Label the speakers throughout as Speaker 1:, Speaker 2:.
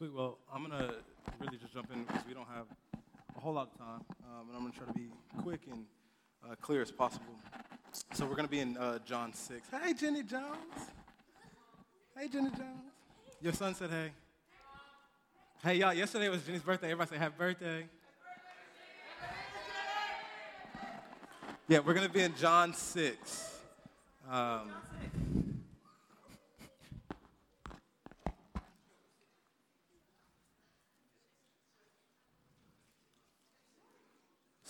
Speaker 1: Sweet. Well, I'm going to really just jump in because we don't have a whole lot of time. Um, and I'm going to try to be quick and uh, clear as possible. So we're going to be in uh, John 6. Hey, Jenny Jones. Hey, Jenny Jones. Your son said hey. Hey, y'all, yesterday was Jenny's birthday. Everybody say happy birthday. Yeah, we're going to be in John 6. Um,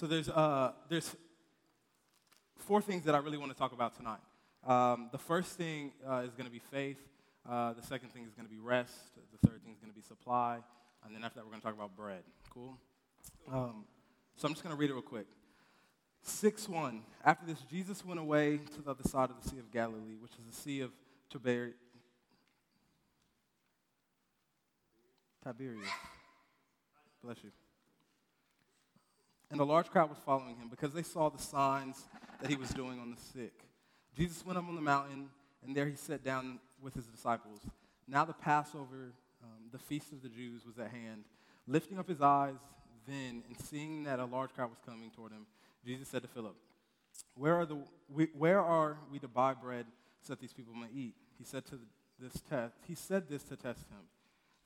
Speaker 1: So there's, uh, there's four things that I really want to talk about tonight. Um, the first thing uh, is going to be faith. Uh, the second thing is going to be rest. The third thing is going to be supply. And then after that, we're going to talk about bread. Cool? Um, so I'm just going to read it real quick. 6 1. After this, Jesus went away to the other side of the Sea of Galilee, which is the Sea of Tiberias. Tiberias. Bless you. And a large crowd was following him because they saw the signs that he was doing on the sick. Jesus went up on the mountain, and there he sat down with his disciples. Now the Passover, um, the feast of the Jews, was at hand. Lifting up his eyes then, and seeing that a large crowd was coming toward him, Jesus said to Philip, Where are, the, we, where are we to buy bread so that these people may eat? He said, to this test, he said this to test him,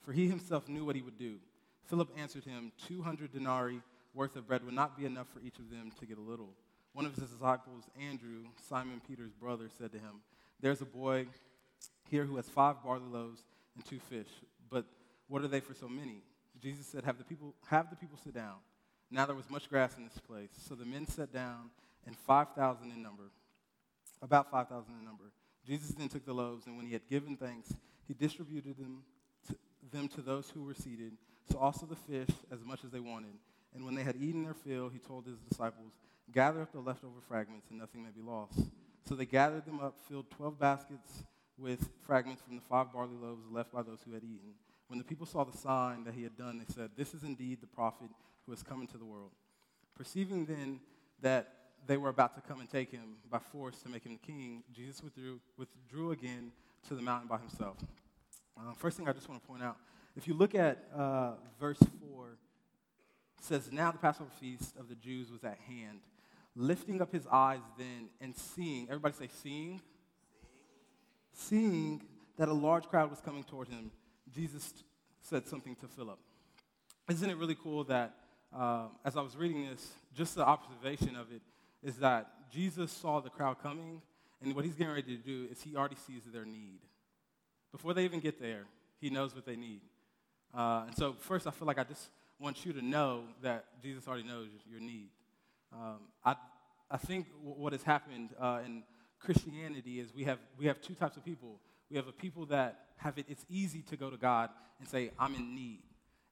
Speaker 1: for he himself knew what he would do. Philip answered him, 200 denarii worth of bread would not be enough for each of them to get a little. One of his disciples, Andrew, Simon Peter's brother, said to him, There's a boy here who has five barley loaves and two fish, but what are they for so many? Jesus said, Have the people, have the people sit down. Now there was much grass in this place. So the men sat down, and 5,000 in number, about 5,000 in number. Jesus then took the loaves, and when he had given thanks, he distributed them to, them to those who were seated, so also the fish as much as they wanted. And when they had eaten their fill, he told his disciples, Gather up the leftover fragments, and nothing may be lost. So they gathered them up, filled 12 baskets with fragments from the five barley loaves left by those who had eaten. When the people saw the sign that he had done, they said, This is indeed the prophet who has come into the world. Perceiving then that they were about to come and take him by force to make him king, Jesus withdrew, withdrew again to the mountain by himself. Uh, first thing I just want to point out if you look at uh, verse 4, says, Now the Passover feast of the Jews was at hand. Lifting up his eyes then and seeing, everybody say, seeing? Seeing that a large crowd was coming toward him, Jesus said something to Philip. Isn't it really cool that uh, as I was reading this, just the observation of it is that Jesus saw the crowd coming, and what he's getting ready to do is he already sees their need. Before they even get there, he knows what they need. Uh, and so, first, I feel like I just wants you to know that Jesus already knows your need. Um, I, I think w- what has happened uh, in Christianity is we have, we have two types of people. We have a people that have it, it's easy to go to God and say, I'm in need.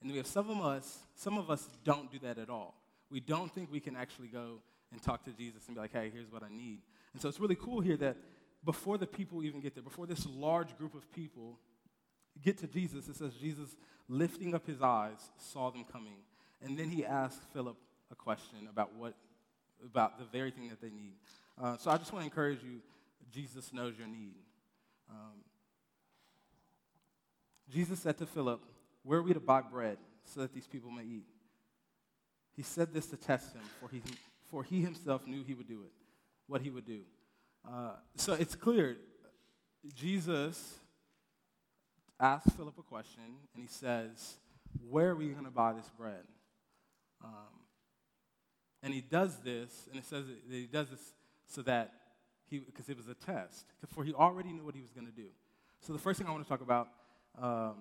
Speaker 1: And we have some of us, some of us don't do that at all. We don't think we can actually go and talk to Jesus and be like, hey, here's what I need. And so it's really cool here that before the people even get there, before this large group of people get to Jesus, it says Jesus lifting up his eyes, saw them coming. And then he asked Philip a question about what, about the very thing that they need. Uh, so I just want to encourage you, Jesus knows your need. Um, Jesus said to Philip, Where are we to buy bread so that these people may eat? He said this to test him, for he, for he himself knew he would do it, what he would do. Uh, so it's clear, Jesus asks Philip a question, and he says, Where are we going to buy this bread? Um, and he does this, and it says that he does this so that he, because it was a test, for he already knew what he was going to do. So the first thing I want to talk about um,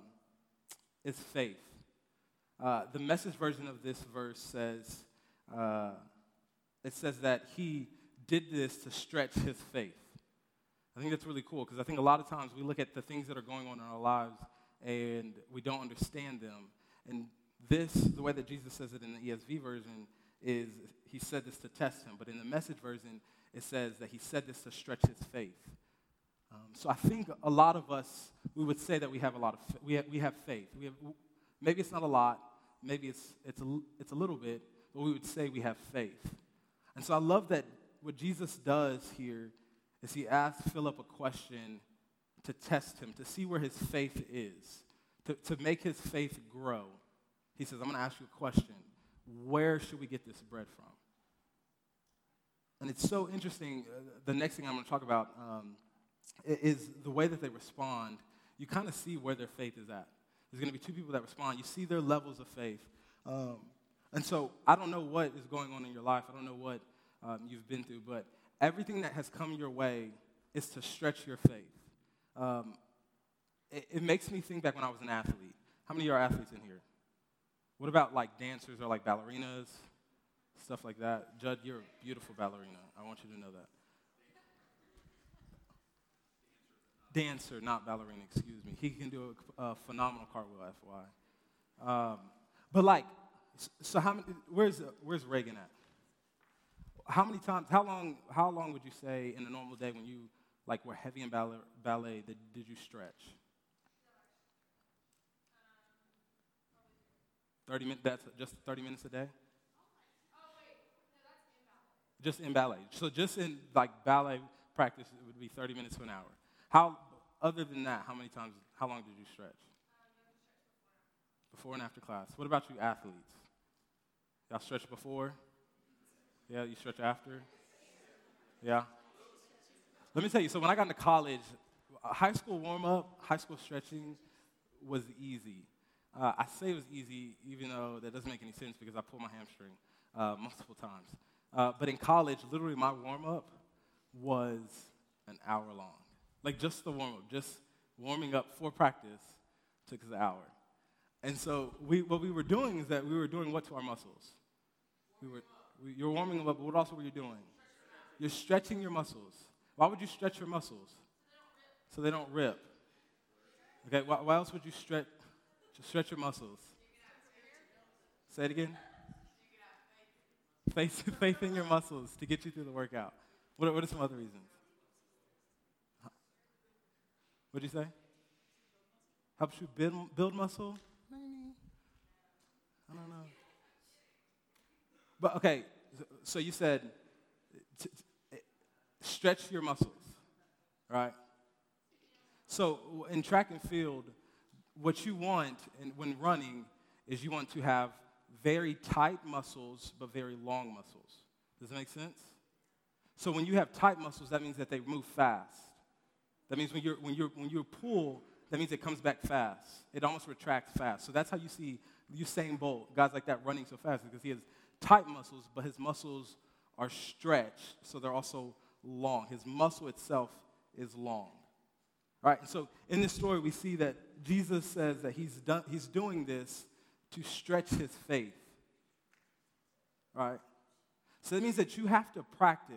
Speaker 1: is faith. Uh, the message version of this verse says, uh, it says that he did this to stretch his faith. I think that's really cool because I think a lot of times we look at the things that are going on in our lives and we don't understand them. And this, the way that Jesus says it in the ESV version, is he said this to test him. But in the message version, it says that he said this to stretch his faith. Um, so I think a lot of us, we would say that we have a lot of, we have, we have faith. We have, maybe it's not a lot, maybe it's, it's, a, it's a little bit, but we would say we have faith. And so I love that what Jesus does here is he asked Philip a question to test him, to see where his faith is, to, to make his faith grow, he says, I'm going to ask you a question. Where should we get this bread from? And it's so interesting. Uh, the next thing I'm going to talk about um, is the way that they respond. You kind of see where their faith is at. There's going to be two people that respond. You see their levels of faith. Um, and so I don't know what is going on in your life. I don't know what um, you've been through, but everything that has come your way is to stretch your faith. Um, it, it, makes me think back when I was an athlete. How many of you are athletes in here? What about like dancers or like ballerinas? Stuff like that. Judd, you're a beautiful ballerina. I want you to know that. Dancer, not ballerina, excuse me. He can do a, a phenomenal cartwheel, FY. Um, but like, so how many, where's, where's Reagan at? How many times, how long, how long would you say in a normal day when you like were heavy in ballet, ballet that did you stretch? 30 minutes, that's just 30 minutes a day? Just in ballet. So just in like ballet practice, it would be 30 minutes to an hour. How, other than that, how many times, how long did you stretch? Before and after class. What about you athletes? Y'all stretch before? Yeah, you stretch after? Yeah? Let me tell you, so when I got into college, high school warm up, high school stretching was easy. Uh, I say it was easy, even though that doesn't make any sense because I pulled my hamstring uh, multiple times. Uh, but in college, literally, my warm up was an hour long. Like just the warm up, just warming up for practice took us an hour. And so we, what we were doing is that we were doing what to our muscles? We were, we, you're warming them up, but what else were you doing? You're stretching your muscles. Why would you stretch your muscles? So they don't rip. Okay, why, why else would you stretch, stretch your muscles? Say it again. Faith, faith in your muscles to get you through the workout. What are, what are some other reasons? What did you say? Helps you build, build muscle? I don't know. But okay, so you said t- t- stretch your muscles, right? So in track and field, what you want and when running is you want to have very tight muscles but very long muscles. Does that make sense? So when you have tight muscles, that means that they move fast. That means when you're when you're when you pull, that means it comes back fast. It almost retracts fast. So that's how you see Usain Bolt, guys like that running so fast because he has tight muscles, but his muscles are stretched, so they're also long. His muscle itself is long. Right? And so in this story, we see that Jesus says that he's, done, he's doing this to stretch his faith. Right? So that means that you have to practice.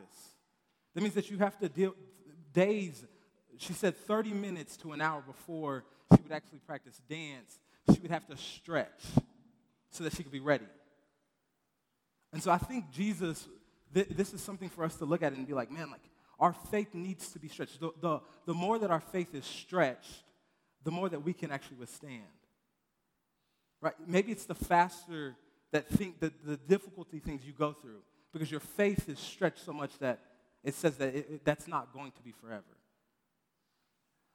Speaker 1: That means that you have to deal days. She said 30 minutes to an hour before she would actually practice dance. She would have to stretch so that she could be ready. And so I think Jesus, th- this is something for us to look at and be like, man, like our faith needs to be stretched. The, the, the more that our faith is stretched, the more that we can actually withstand. Right? Maybe it's the faster that think the, the difficulty things you go through because your faith is stretched so much that it says that it, it, that's not going to be forever.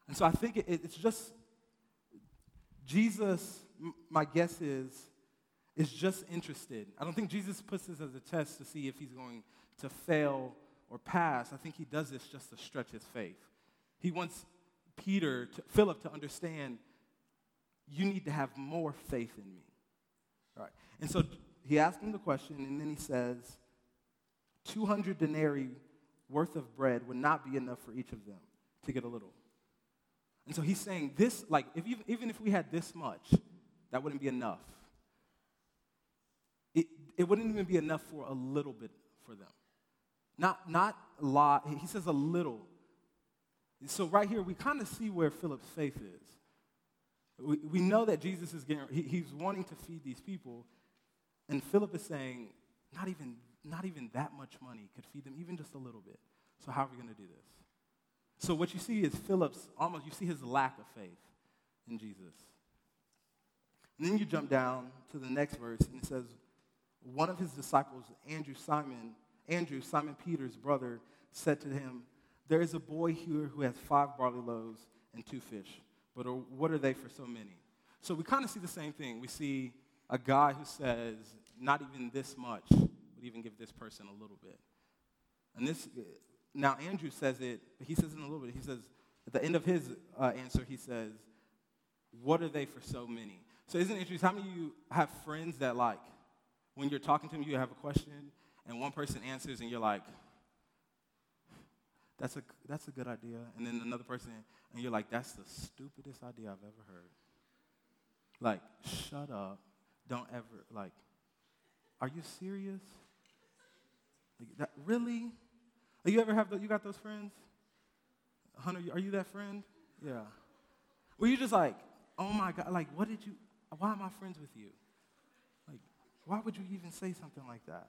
Speaker 1: And so I think it, it's just Jesus, my guess is, is just interested. I don't think Jesus puts this as a test to see if he's going to fail or pass. I think he does this just to stretch his faith. He wants Peter, to, Philip, to understand you need to have more faith in me. All right. And so he asks him the question, and then he says, 200 denarii worth of bread would not be enough for each of them to get a little. And so he's saying this, like, if even, even if we had this much, that wouldn't be enough. It, wouldn't even be enough for a little bit for them. Not, not a lot. He says a little. So right here, we kind of see where Philip's faith is. We, we know that Jesus is getting, he, he's wanting to feed these people. And Philip is saying, not even, not even that much money could feed them, even just a little bit. So how are we going to do this? So what you see is Philip's almost, you see his lack of faith in Jesus. And then you jump down to the next verse, and it says, one of his disciples, Andrew Simon, Andrew, Simon Peter's brother, said to him, There is a boy here who has five barley loaves and two fish, but what are they for so many? So we kind of see the same thing. We see a guy who says, not even this much would even give this person a little bit. And this, now Andrew says it, but he says it in a little bit. He says, at the end of his uh, answer, he says, What are they for so many? So isn't it interesting? How many of you have friends that, like, when you're talking to them, you have a question, and one person answers, and you're like, that's a, that's a good idea. And then another person, and you're like, that's the stupidest idea I've ever heard. Like, shut up. Don't ever, like, are you serious? Like, that, really? Like, you ever have, the, you got those friends? Hunter, are you that friend? Yeah. Were you just like, oh my God, like, what did you, why am I friends with you? Why would you even say something like that?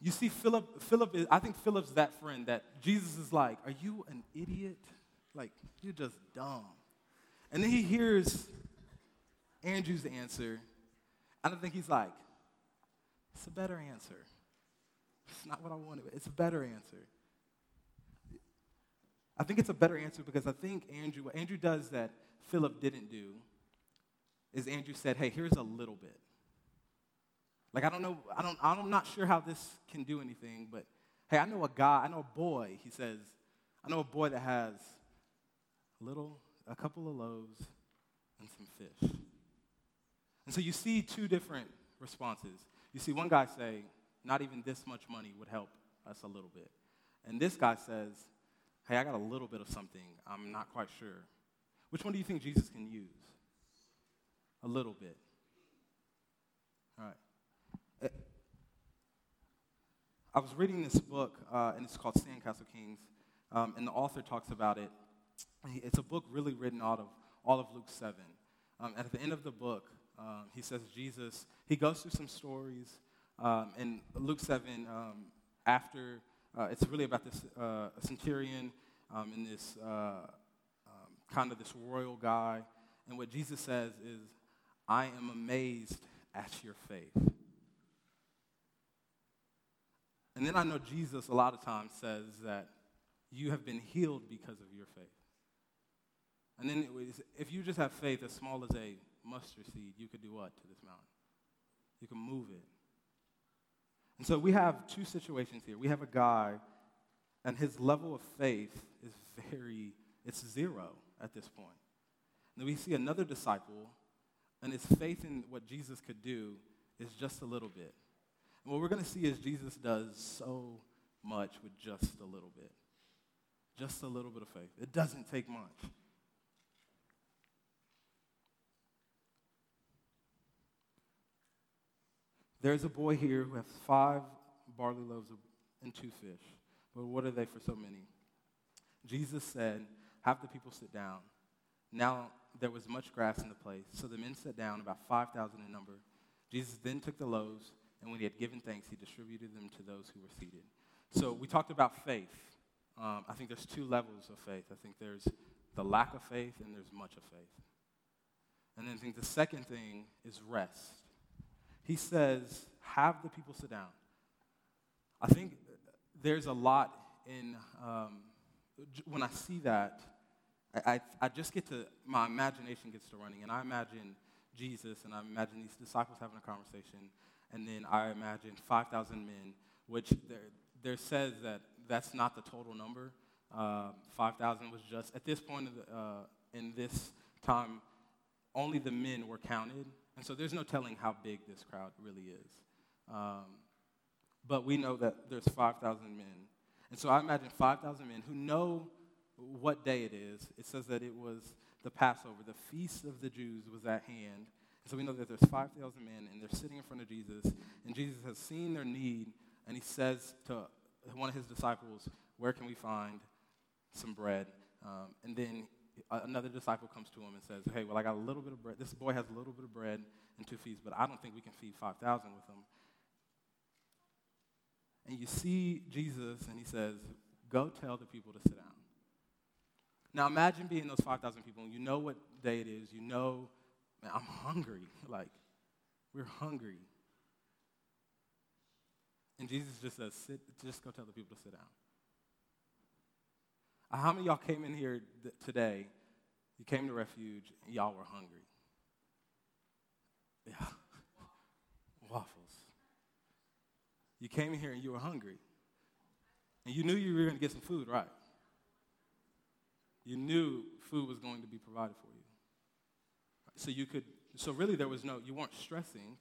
Speaker 1: You see, Philip, Philip is, I think Philip's that friend that Jesus is like, Are you an idiot? Like, you're just dumb. And then he hears Andrew's answer. I don't think he's like, It's a better answer. It's not what I wanted, it's a better answer. I think it's a better answer because I think Andrew, what Andrew does that Philip didn't do is Andrew said, Hey, here's a little bit. Like, I don't know, I don't, I'm not sure how this can do anything, but hey, I know a guy, I know a boy, he says, I know a boy that has a little, a couple of loaves and some fish. And so you see two different responses. You see one guy say, not even this much money would help us a little bit. And this guy says, hey, I got a little bit of something. I'm not quite sure. Which one do you think Jesus can use? A little bit. All right. I was reading this book, uh, and it's called Sandcastle Kings, um, and the author talks about it. It's a book really written out of all of Luke 7. Um, at the end of the book, um, he says Jesus, he goes through some stories, um, and Luke 7, um, after, uh, it's really about this uh, centurion um, and this uh, kind of this royal guy, and what Jesus says is, I am amazed at your faith. And then I know Jesus a lot of times says that you have been healed because of your faith. And then was, if you just have faith as small as a mustard seed, you could do what to this mountain? You can move it. And so we have two situations here. We have a guy, and his level of faith is very, it's zero at this point. And then we see another disciple, and his faith in what Jesus could do is just a little bit. And what we're going to see is Jesus does so much with just a little bit. Just a little bit of faith. It doesn't take much. There's a boy here who has five barley loaves and two fish. But what are they for so many? Jesus said, Have the people sit down. Now there was much grass in the place, so the men sat down, about 5,000 in number. Jesus then took the loaves and when he had given thanks, he distributed them to those who were seated. So we talked about faith. Um, I think there's two levels of faith. I think there's the lack of faith and there's much of faith. And then I think the second thing is rest. He says, have the people sit down. I think there's a lot in, um, when I see that, I, I, I just get to, my imagination gets to running, and I imagine Jesus and I imagine these disciples having a conversation and then I imagine 5,000 men, which there, says that that's not the total number. Uh, 5,000 was just, at this point the, uh, in this time, only the men were counted. And so there's no telling how big this crowd really is. Um, but we know that there's 5,000 men. And so I imagine 5,000 men who know what day it is. It says that it was the Passover, the feast of the Jews was at hand. So we know that there's 5,000 men, and they're sitting in front of Jesus, and Jesus has seen their need, and he says to one of his disciples, Where can we find some bread? Um, and then another disciple comes to him and says, Hey, well, I got a little bit of bread. This boy has a little bit of bread and two feasts, but I don't think we can feed 5,000 with them. And you see Jesus, and he says, Go tell the people to sit down. Now imagine being those 5,000 people, and you know what day it is, you know man, I'm hungry. Like, we're hungry. And Jesus just says, sit, just go tell the people to sit down. Uh, how many y'all came in here th- today? You came to Refuge and y'all were hungry. Yeah. Waffles. You came in here and you were hungry. And you knew you were going to get some food, right? You knew food was going to be provided for you. So you could, so really there was no, you weren't stressing.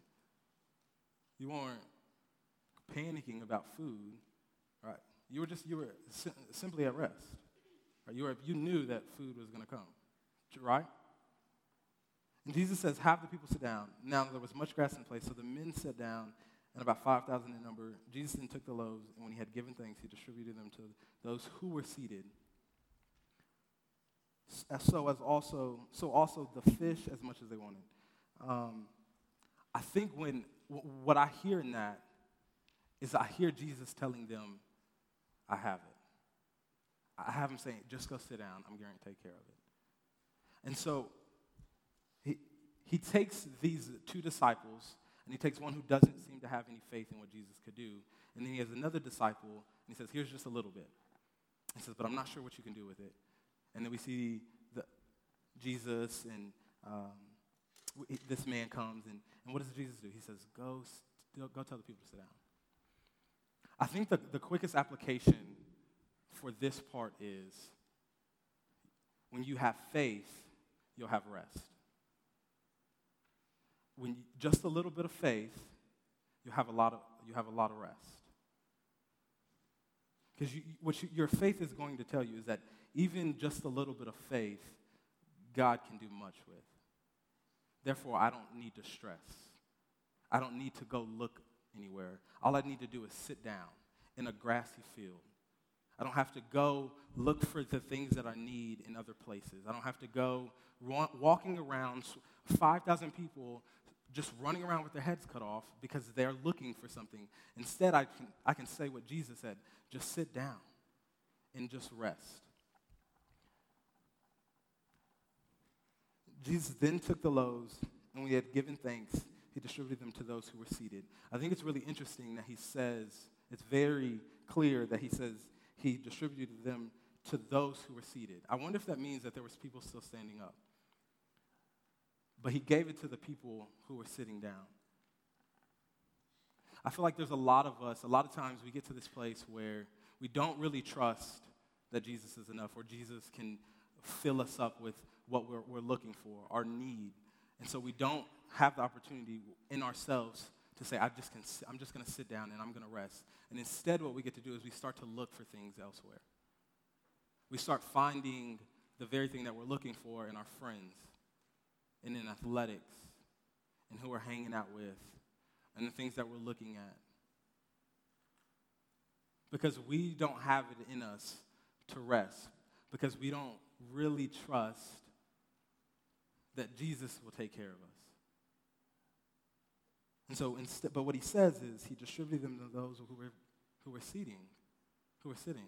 Speaker 1: You weren't panicking about food, right? You were just, you were si- simply at rest. Right? You, were, you knew that food was going to come, right? And Jesus says, have the people sit down. Now there was much grass in place, so the men sat down, and about 5,000 in number. Jesus then took the loaves, and when he had given thanks, he distributed them to those who were seated. So as also, so also the fish as much as they wanted. Um, I think when what I hear in that is I hear Jesus telling them, "I have it." I have him saying, "Just go sit down. I'm going to take care of it." And so he he takes these two disciples and he takes one who doesn't seem to have any faith in what Jesus could do, and then he has another disciple and he says, "Here's just a little bit." He says, "But I'm not sure what you can do with it." And then we see the, Jesus and um, this man comes, and, and what does Jesus do? He says, go, st- go tell the people to sit down. I think the, the quickest application for this part is when you have faith, you'll have rest. When you, just a little bit of faith, you have a lot of, you have a lot of rest. Because you, what you, your faith is going to tell you is that even just a little bit of faith, God can do much with. Therefore, I don't need to stress. I don't need to go look anywhere. All I need to do is sit down in a grassy field. I don't have to go look for the things that I need in other places. I don't have to go walking around 5,000 people just running around with their heads cut off because they're looking for something. Instead, I can, I can say what Jesus said just sit down and just rest. Jesus then took the loaves, and when he had given thanks, he distributed them to those who were seated. I think it's really interesting that he says, it's very clear that he says he distributed them to those who were seated. I wonder if that means that there was people still standing up. But he gave it to the people who were sitting down. I feel like there's a lot of us, a lot of times we get to this place where we don't really trust that Jesus is enough or Jesus can fill us up with what we're, we're looking for, our need. And so we don't have the opportunity in ourselves to say, I just can, I'm just going to sit down and I'm going to rest. And instead, what we get to do is we start to look for things elsewhere. We start finding the very thing that we're looking for in our friends and in athletics and who we're hanging out with and the things that we're looking at. Because we don't have it in us to rest, because we don't really trust that Jesus will take care of us. And so, instead, but what he says is he distributed them to those who were, who were seating, who were sitting.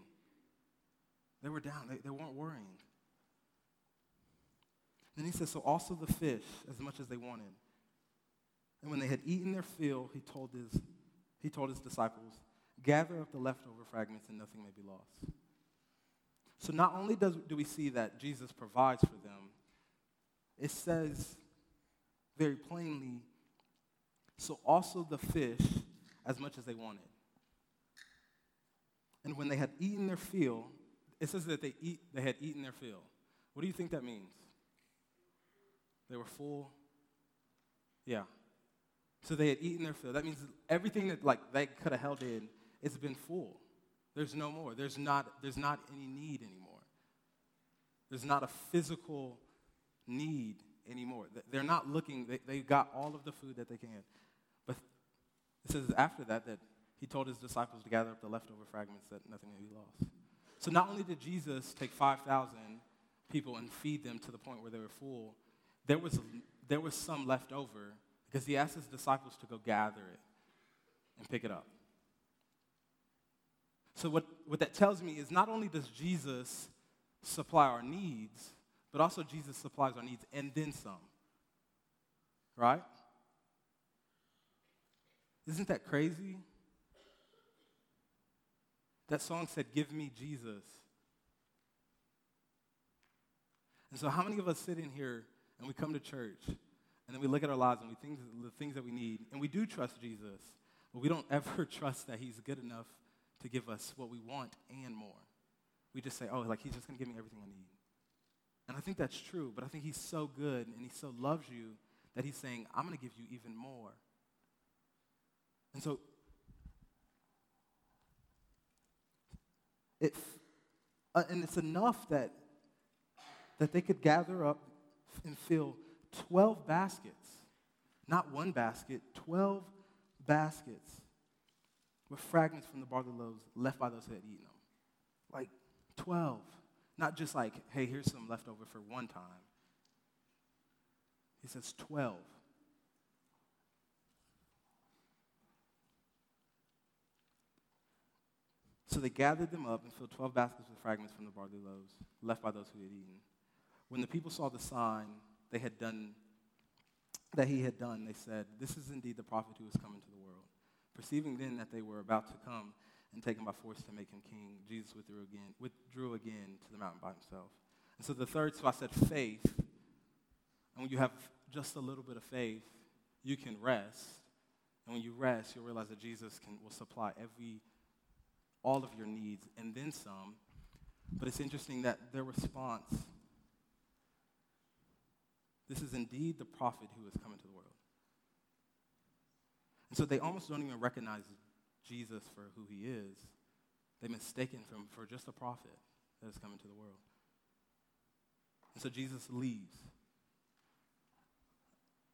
Speaker 1: They were down, they, they weren't worrying. Then he says, So also the fish, as much as they wanted. And when they had eaten their fill, he told his, he told his disciples, Gather up the leftover fragments and nothing may be lost. So not only does, do we see that Jesus provides for them, it says very plainly, so also the fish as much as they wanted. And when they had eaten their fill, it says that they, eat, they had eaten their fill. What do you think that means? They were full? Yeah. So they had eaten their fill. That means everything that like they could have held in, it's been full. There's no more. There's not, there's not any need anymore. There's not a physical need anymore. They're not looking, they, they got all of the food that they can. But it says after that that he told his disciples to gather up the leftover fragments that nothing may be lost. So not only did Jesus take 5,000 people and feed them to the point where they were full, there was, there was some left over because he asked his disciples to go gather it and pick it up. So, what, what that tells me is not only does Jesus supply our needs, but also Jesus supplies our needs and then some. Right? Isn't that crazy? That song said, Give me Jesus. And so, how many of us sit in here and we come to church and then we look at our lives and we think the things that we need, and we do trust Jesus, but we don't ever trust that He's good enough to give us what we want and more. We just say, oh, like He's just going to give me everything I need. And I think that's true, but I think He's so good and He so loves you that He's saying, I'm going to give you even more. And so, it, uh, and it's enough that, that they could gather up and fill 12 baskets. Not one basket, 12 baskets with fragments from the barley loaves left by those who had eaten them. Like 12. Not just like, hey, here's some leftover for one time. He says 12. So they gathered them up and filled 12 baskets with fragments from the barley loaves left by those who had eaten. When the people saw the sign they had done, that he had done, they said, This is indeed the prophet who has come into the world. Perceiving then that they were about to come and take him by force to make him king, Jesus withdrew again, withdrew again to the mountain by himself. And so the third, so I said faith. And when you have just a little bit of faith, you can rest. And when you rest, you'll realize that Jesus can, will supply every, all of your needs and then some. But it's interesting that their response this is indeed the prophet who has come into the world. And so they almost don't even recognize Jesus for who he is. They mistake him for just a prophet that has come into the world. And so Jesus leaves.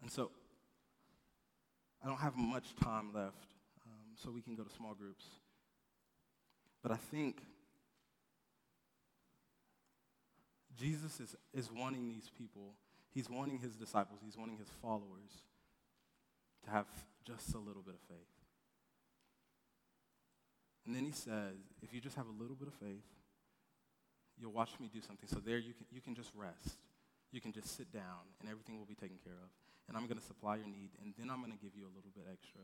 Speaker 1: And so I don't have much time left, um, so we can go to small groups. But I think Jesus is, is wanting these people He's wanting his disciples, he's wanting his followers to have just a little bit of faith. And then he says, if you just have a little bit of faith, you'll watch me do something. So there you can, you can just rest. You can just sit down, and everything will be taken care of. And I'm going to supply your need, and then I'm going to give you a little bit extra.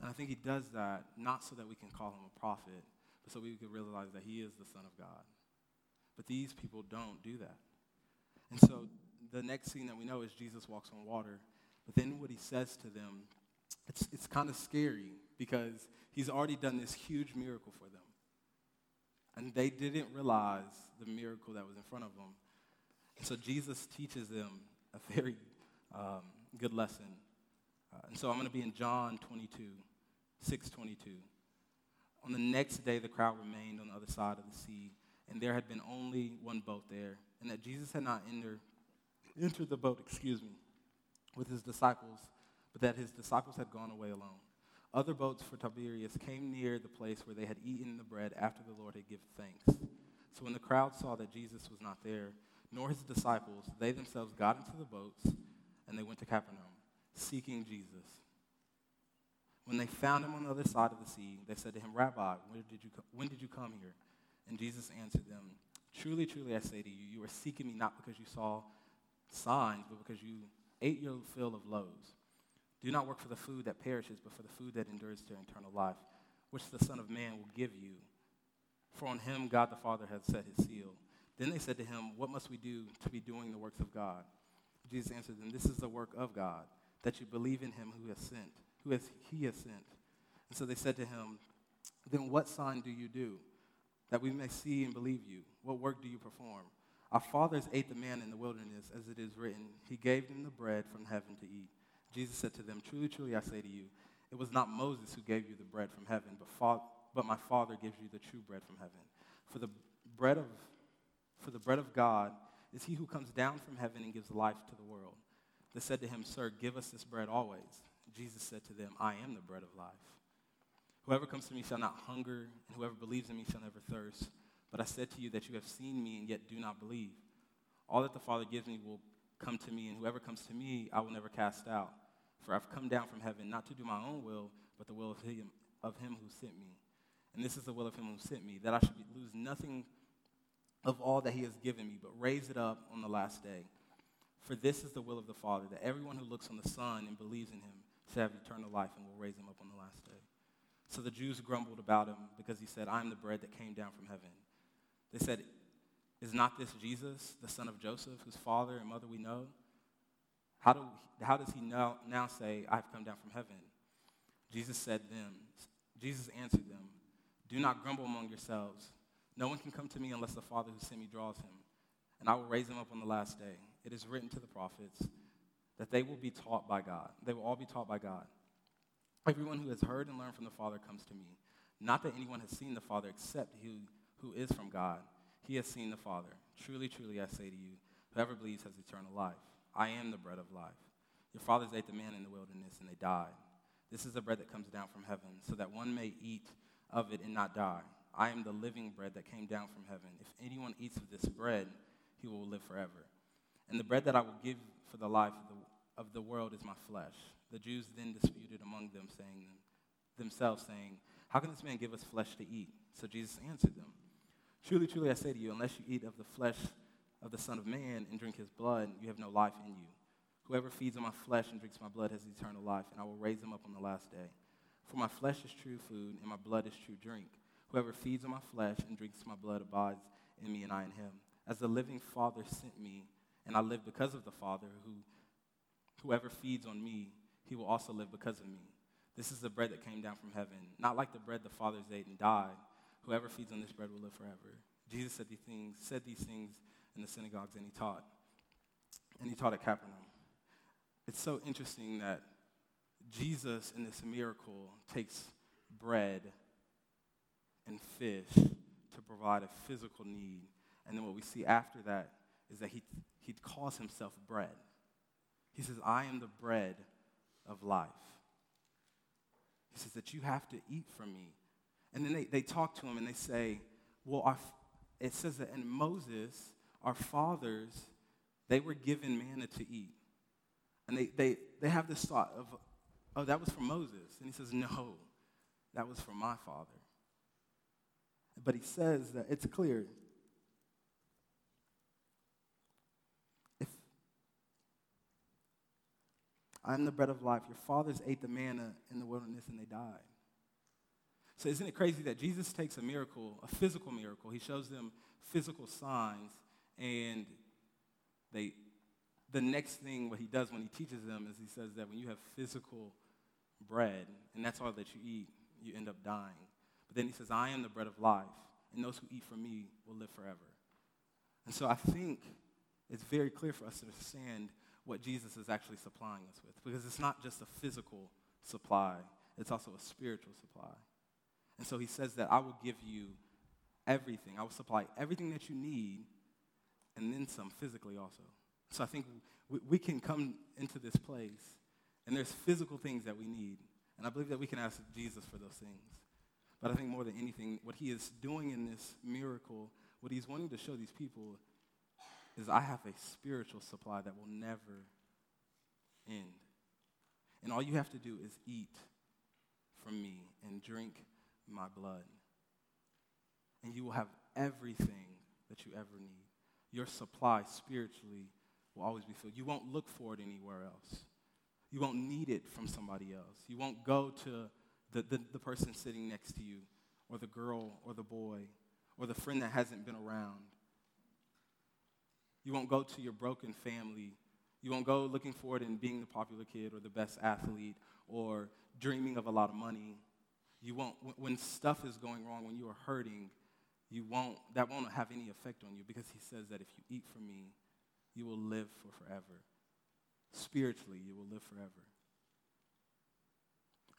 Speaker 1: And I think he does that not so that we can call him a prophet, but so we can realize that he is the Son of God. But these people don't do that. And so the next scene that we know is Jesus walks on water. But then what he says to them, it's, it's kind of scary because he's already done this huge miracle for them. And they didn't realize the miracle that was in front of them. And so Jesus teaches them a very um, good lesson. Uh, and so I'm going to be in John 22, 622. On the next day, the crowd remained on the other side of the sea, and there had been only one boat there, and that Jesus had not entered entered the boat, excuse me, with his disciples, but that his disciples had gone away alone. Other boats for Tiberias came near the place where they had eaten the bread after the Lord had given thanks. So when the crowd saw that Jesus was not there, nor his disciples, they themselves got into the boats and they went to Capernaum, seeking Jesus. When they found him on the other side of the sea, they said to him, Rabbi, when did you, when did you come here? And Jesus answered them, Truly, truly, I say to you, you are seeking me not because you saw signs, but because you ate your fill of loaves. Do not work for the food that perishes, but for the food that endures to eternal life, which the Son of Man will give you. For on him God the Father has set his seal. Then they said to him, What must we do to be doing the works of God? Jesus answered them, This is the work of God, that you believe in him who has sent, who has, he has sent. And so they said to him, Then what sign do you do, that we may see and believe you? What work do you perform? Our fathers ate the manna in the wilderness, as it is written, He gave them the bread from heaven to eat. Jesus said to them, Truly, truly, I say to you, it was not Moses who gave you the bread from heaven, but, fa- but my Father gives you the true bread from heaven. For the bread of for the bread of God is he who comes down from heaven and gives life to the world. They said to him, Sir, give us this bread always. Jesus said to them, I am the bread of life. Whoever comes to me shall not hunger, and whoever believes in me shall never thirst. But I said to you that you have seen me and yet do not believe. All that the Father gives me will come to me, and whoever comes to me, I will never cast out. For I've come down from heaven not to do my own will, but the will of him, of him who sent me. And this is the will of him who sent me, that I should lose nothing of all that he has given me, but raise it up on the last day. For this is the will of the Father, that everyone who looks on the Son and believes in him shall have eternal life and will raise him up on the last day. So the Jews grumbled about him because he said, I am the bread that came down from heaven. They said, Is not this Jesus, the son of Joseph, whose father and mother we know? How, do, how does he now, now say, I have come down from heaven? Jesus said them, Jesus answered them, Do not grumble among yourselves. No one can come to me unless the Father who sent me draws him, and I will raise him up on the last day. It is written to the prophets that they will be taught by God. They will all be taught by God. Everyone who has heard and learned from the Father comes to me. Not that anyone has seen the Father except he who is from God. He has seen the Father. Truly, truly, I say to you, whoever believes has eternal life. I am the bread of life. Your fathers ate the manna in the wilderness, and they died. This is the bread that comes down from heaven, so that one may eat of it and not die. I am the living bread that came down from heaven. If anyone eats of this bread, he will live forever. And the bread that I will give for the life of the, of the world is my flesh. The Jews then disputed among them, saying themselves, saying, How can this man give us flesh to eat? So Jesus answered them, Truly, truly, I say to you, unless you eat of the flesh of the Son of Man and drink his blood, you have no life in you. Whoever feeds on my flesh and drinks my blood has eternal life, and I will raise him up on the last day. For my flesh is true food, and my blood is true drink. Whoever feeds on my flesh and drinks my blood abides in me, and I in him. As the living Father sent me, and I live because of the Father, who whoever feeds on me, he will also live because of me. This is the bread that came down from heaven, not like the bread the fathers ate and died. Whoever feeds on this bread will live forever. Jesus said these things, said these things in the synagogues, and he taught. And he taught at Capernaum. It's so interesting that Jesus, in this miracle, takes bread and fish to provide a physical need. And then what we see after that is that he, he calls himself bread. He says, I am the bread of life. He says that you have to eat from me. And then they, they talk to him and they say, Well, our, it says that in Moses, our fathers, they were given manna to eat. And they, they, they have this thought of, oh, that was from Moses. And he says, no, that was from my father. But he says that it's clear. If I'm the bread of life, your fathers ate the manna in the wilderness and they died. So isn't it crazy that Jesus takes a miracle, a physical miracle, he shows them physical signs, and they the next thing what he does when he teaches them is he says that when you have physical bread and that's all that you eat, you end up dying. But then he says, I am the bread of life, and those who eat from me will live forever. And so I think it's very clear for us to understand what Jesus is actually supplying us with because it's not just a physical supply, it's also a spiritual supply. And so he says that I will give you everything. I will supply everything that you need and then some physically also. So I think we, we can come into this place and there's physical things that we need. And I believe that we can ask Jesus for those things. But I think more than anything, what he is doing in this miracle, what he's wanting to show these people is I have a spiritual supply that will never end. And all you have to do is eat from me and drink my blood. And you will have everything that you ever need. Your supply spiritually will always be filled. You won't look for it anywhere else. You won't need it from somebody else. You won't go to the, the, the person sitting next to you, or the girl, or the boy, or the friend that hasn't been around. You won't go to your broken family. You won't go looking for it in being the popular kid or the best athlete or dreaming of a lot of money. You won't, when stuff is going wrong, when you are hurting, you won't, that won't have any effect on you because he says that if you eat from me, you will live for forever. Spiritually, you will live forever.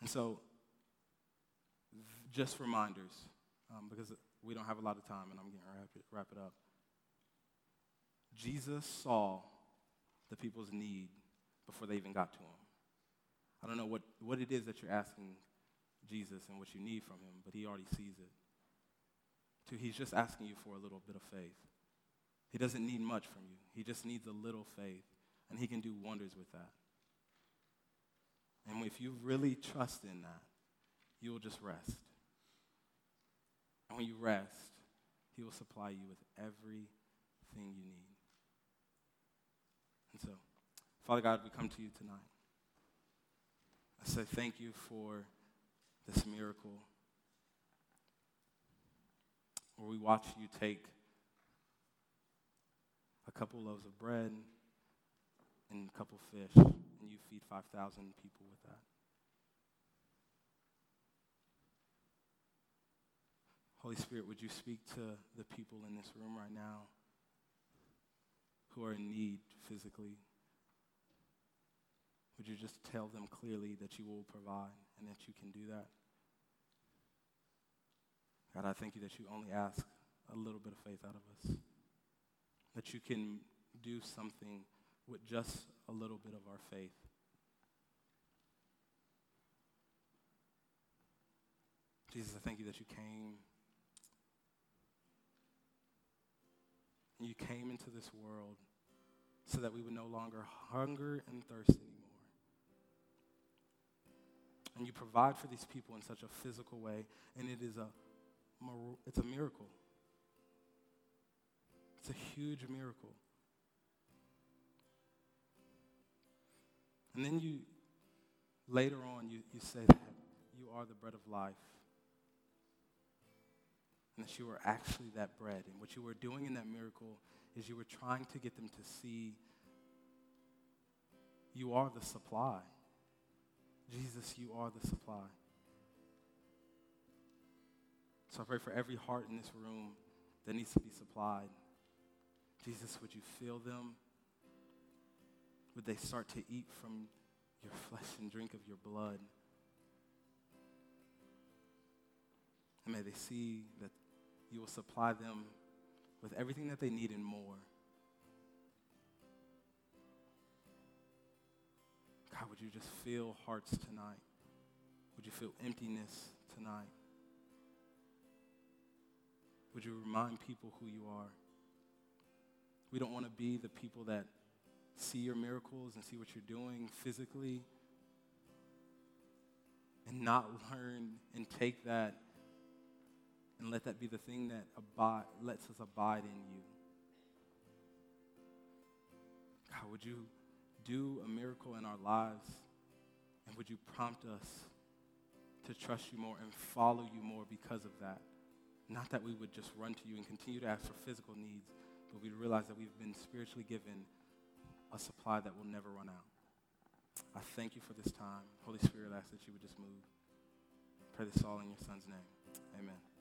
Speaker 1: And so, just reminders, um, because we don't have a lot of time and I'm going to wrap it, wrap it up. Jesus saw the people's need before they even got to him. I don't know what, what it is that you're asking Jesus and what you need from him, but he already sees it. So he's just asking you for a little bit of faith. He doesn't need much from you. He just needs a little faith, and he can do wonders with that. And if you really trust in that, you will just rest. And when you rest, he will supply you with everything you need. And so, Father God, we come to you tonight. I say thank you for this miracle where we watch you take a couple loaves of bread and a couple fish, and you feed 5,000 people with that. Holy Spirit, would you speak to the people in this room right now who are in need physically? Would you just tell them clearly that you will provide and that you can do that? God, I thank you that you only ask a little bit of faith out of us, that you can do something with just a little bit of our faith. Jesus, I thank you that you came. You came into this world so that we would no longer hunger and thirst anymore. And you provide for these people in such a physical way, and it is a, it's a miracle. It's a huge miracle. And then you, later on, you, you say that you are the bread of life. And that you are actually that bread. And what you were doing in that miracle is you were trying to get them to see you are the supply. Jesus, you are the supply. So I pray for every heart in this room that needs to be supplied. Jesus, would you fill them? Would they start to eat from your flesh and drink of your blood? And may they see that you will supply them with everything that they need and more. God, would you just fill hearts tonight? Would you feel emptiness tonight? Would you remind people who you are? We don't want to be the people that see your miracles and see what you're doing physically and not learn and take that and let that be the thing that abide, lets us abide in you. God, would you do a miracle in our lives and would you prompt us to trust you more and follow you more because of that? Not that we would just run to you and continue to ask for physical needs, but we realize that we've been spiritually given a supply that will never run out. I thank you for this time. Holy Spirit, I ask that you would just move. Pray this all in your son's name. Amen.